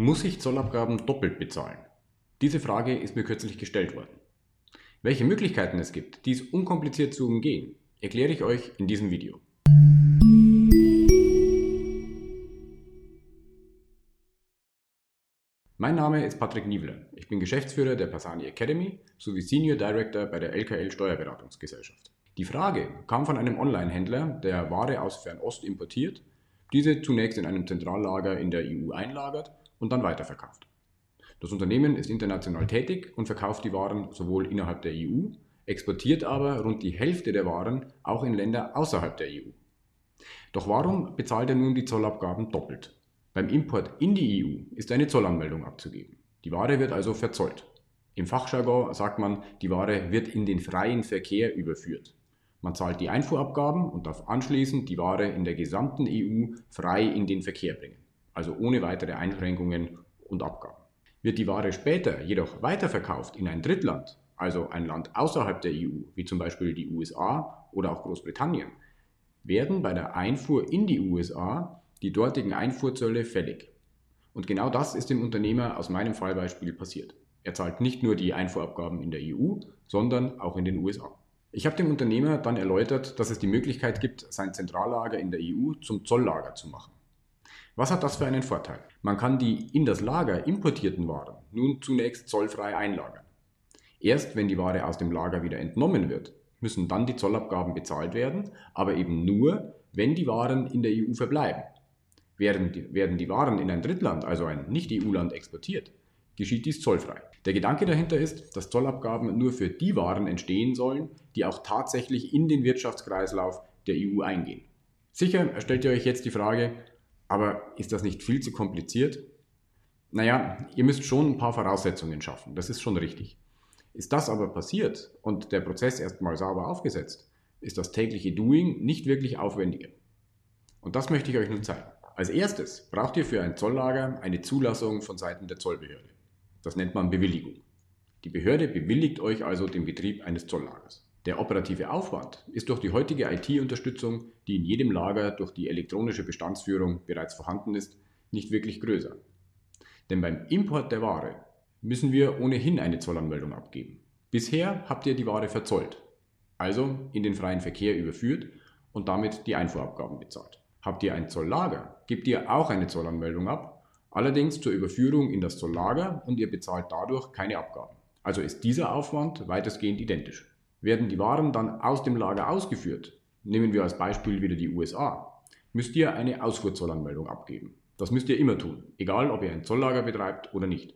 Muss ich Zollabgaben doppelt bezahlen? Diese Frage ist mir kürzlich gestellt worden. Welche Möglichkeiten es gibt, dies unkompliziert zu umgehen, erkläre ich euch in diesem Video. Mein Name ist Patrick Nievler. Ich bin Geschäftsführer der Pasani Academy sowie Senior Director bei der LKL Steuerberatungsgesellschaft. Die Frage kam von einem Online-Händler, der Ware aus Fernost importiert, diese zunächst in einem Zentrallager in der EU einlagert und dann weiterverkauft. Das Unternehmen ist international tätig und verkauft die Waren sowohl innerhalb der EU, exportiert aber rund die Hälfte der Waren auch in Länder außerhalb der EU. Doch warum bezahlt er nun die Zollabgaben doppelt? Beim Import in die EU ist eine Zollanmeldung abzugeben. Die Ware wird also verzollt. Im Fachjargon sagt man, die Ware wird in den freien Verkehr überführt. Man zahlt die Einfuhrabgaben und darf anschließend die Ware in der gesamten EU frei in den Verkehr bringen also ohne weitere Einschränkungen und Abgaben. Wird die Ware später jedoch weiterverkauft in ein Drittland, also ein Land außerhalb der EU, wie zum Beispiel die USA oder auch Großbritannien, werden bei der Einfuhr in die USA die dortigen Einfuhrzölle fällig. Und genau das ist dem Unternehmer aus meinem Fallbeispiel passiert. Er zahlt nicht nur die Einfuhrabgaben in der EU, sondern auch in den USA. Ich habe dem Unternehmer dann erläutert, dass es die Möglichkeit gibt, sein Zentrallager in der EU zum Zolllager zu machen. Was hat das für einen Vorteil? Man kann die in das Lager importierten Waren nun zunächst zollfrei einlagern. Erst wenn die Ware aus dem Lager wieder entnommen wird, müssen dann die Zollabgaben bezahlt werden, aber eben nur, wenn die Waren in der EU verbleiben. Werden die, Waren in ein Drittland, also ein Nicht-EU-Land, exportiert, geschieht dies zollfrei. Der Gedanke dahinter ist, dass Zollabgaben nur für die Waren entstehen sollen, die auch tatsächlich in den Wirtschaftskreislauf der EU eingehen. Sicher stellt ihr euch jetzt die Frage, aber ist das nicht viel zu kompliziert? Naja, ihr müsst schon ein paar Voraussetzungen schaffen, das ist schon richtig. Ist das aber passiert und der Prozess erstmal sauber aufgesetzt, ist das tägliche Doing nicht wirklich aufwendiger. Und das möchte ich euch nun zeigen. Als erstes braucht ihr für ein Zolllager eine Zulassung von Seiten der Zollbehörde. Das nennt man Bewilligung. Die Behörde bewilligt euch also den Betrieb eines Zolllagers. Der operative Aufwand ist durch die heutige IT-Unterstützung, die in jedem Lager durch die elektronische Bestandsführung bereits vorhanden ist, nicht wirklich größer. Denn beim Import der Ware müssen wir ohnehin eine Zollanmeldung abgeben. Bisher habt ihr die Ware verzollt, also in den freien Verkehr überführt und damit die Einfuhrabgaben bezahlt. Habt ihr ein Zolllager, gebt ihr auch eine Zollanmeldung ab, allerdings zur Überführung in das Zolllager und ihr bezahlt dadurch keine Abgaben. Also ist dieser Aufwand weitestgehend identisch. Werden die Waren dann aus dem Lager ausgeführt, nehmen wir als Beispiel wieder die USA, müsst ihr eine Ausfuhrzollanmeldung abgeben. Das müsst ihr immer tun, egal ob ihr ein Zolllager betreibt oder nicht.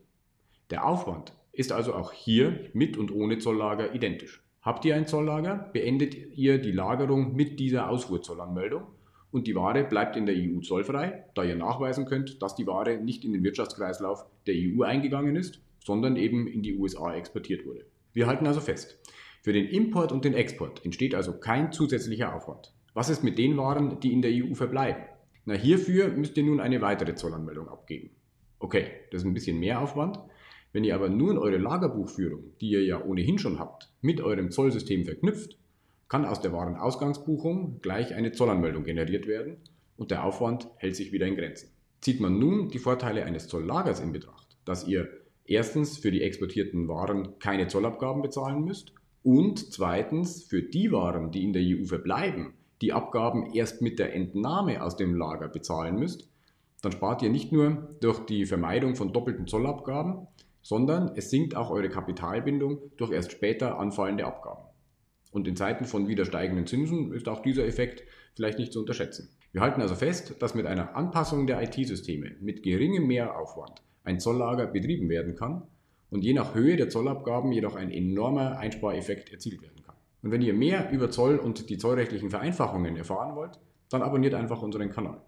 Der Aufwand ist also auch hier mit und ohne Zolllager identisch. Habt ihr ein Zolllager, beendet ihr die Lagerung mit dieser Ausfuhrzollanmeldung und die Ware bleibt in der EU zollfrei, da ihr nachweisen könnt, dass die Ware nicht in den Wirtschaftskreislauf der EU eingegangen ist, sondern eben in die USA exportiert wurde. Wir halten also fest, für den Import und den Export entsteht also kein zusätzlicher Aufwand. Was ist mit den Waren, die in der EU verbleiben? Na, hierfür müsst ihr nun eine weitere Zollanmeldung abgeben. Okay, das ist ein bisschen mehr Aufwand. Wenn ihr aber nun eure Lagerbuchführung, die ihr ja ohnehin schon habt, mit eurem Zollsystem verknüpft, kann aus der Warenausgangsbuchung gleich eine Zollanmeldung generiert werden und der Aufwand hält sich wieder in Grenzen. Zieht man nun die Vorteile eines Zolllagers in Betracht, dass ihr erstens für die exportierten Waren keine Zollabgaben bezahlen müsst und zweitens, für die Waren, die in der EU verbleiben, die Abgaben erst mit der Entnahme aus dem Lager bezahlen müsst, dann spart ihr nicht nur durch die Vermeidung von doppelten Zollabgaben, sondern es sinkt auch eure Kapitalbindung durch erst später anfallende Abgaben. Und in Zeiten von wieder steigenden Zinsen ist auch dieser Effekt vielleicht nicht zu unterschätzen. Wir halten also fest, dass mit einer Anpassung der IT-Systeme mit geringem Mehraufwand ein Zolllager betrieben werden kann und je nach Höhe der Zollabgaben jedoch ein enormer Einspareffekt erzielt werden kann. Und wenn ihr mehr über Zoll und die zollrechtlichen Vereinfachungen erfahren wollt, dann abonniert einfach unseren Kanal.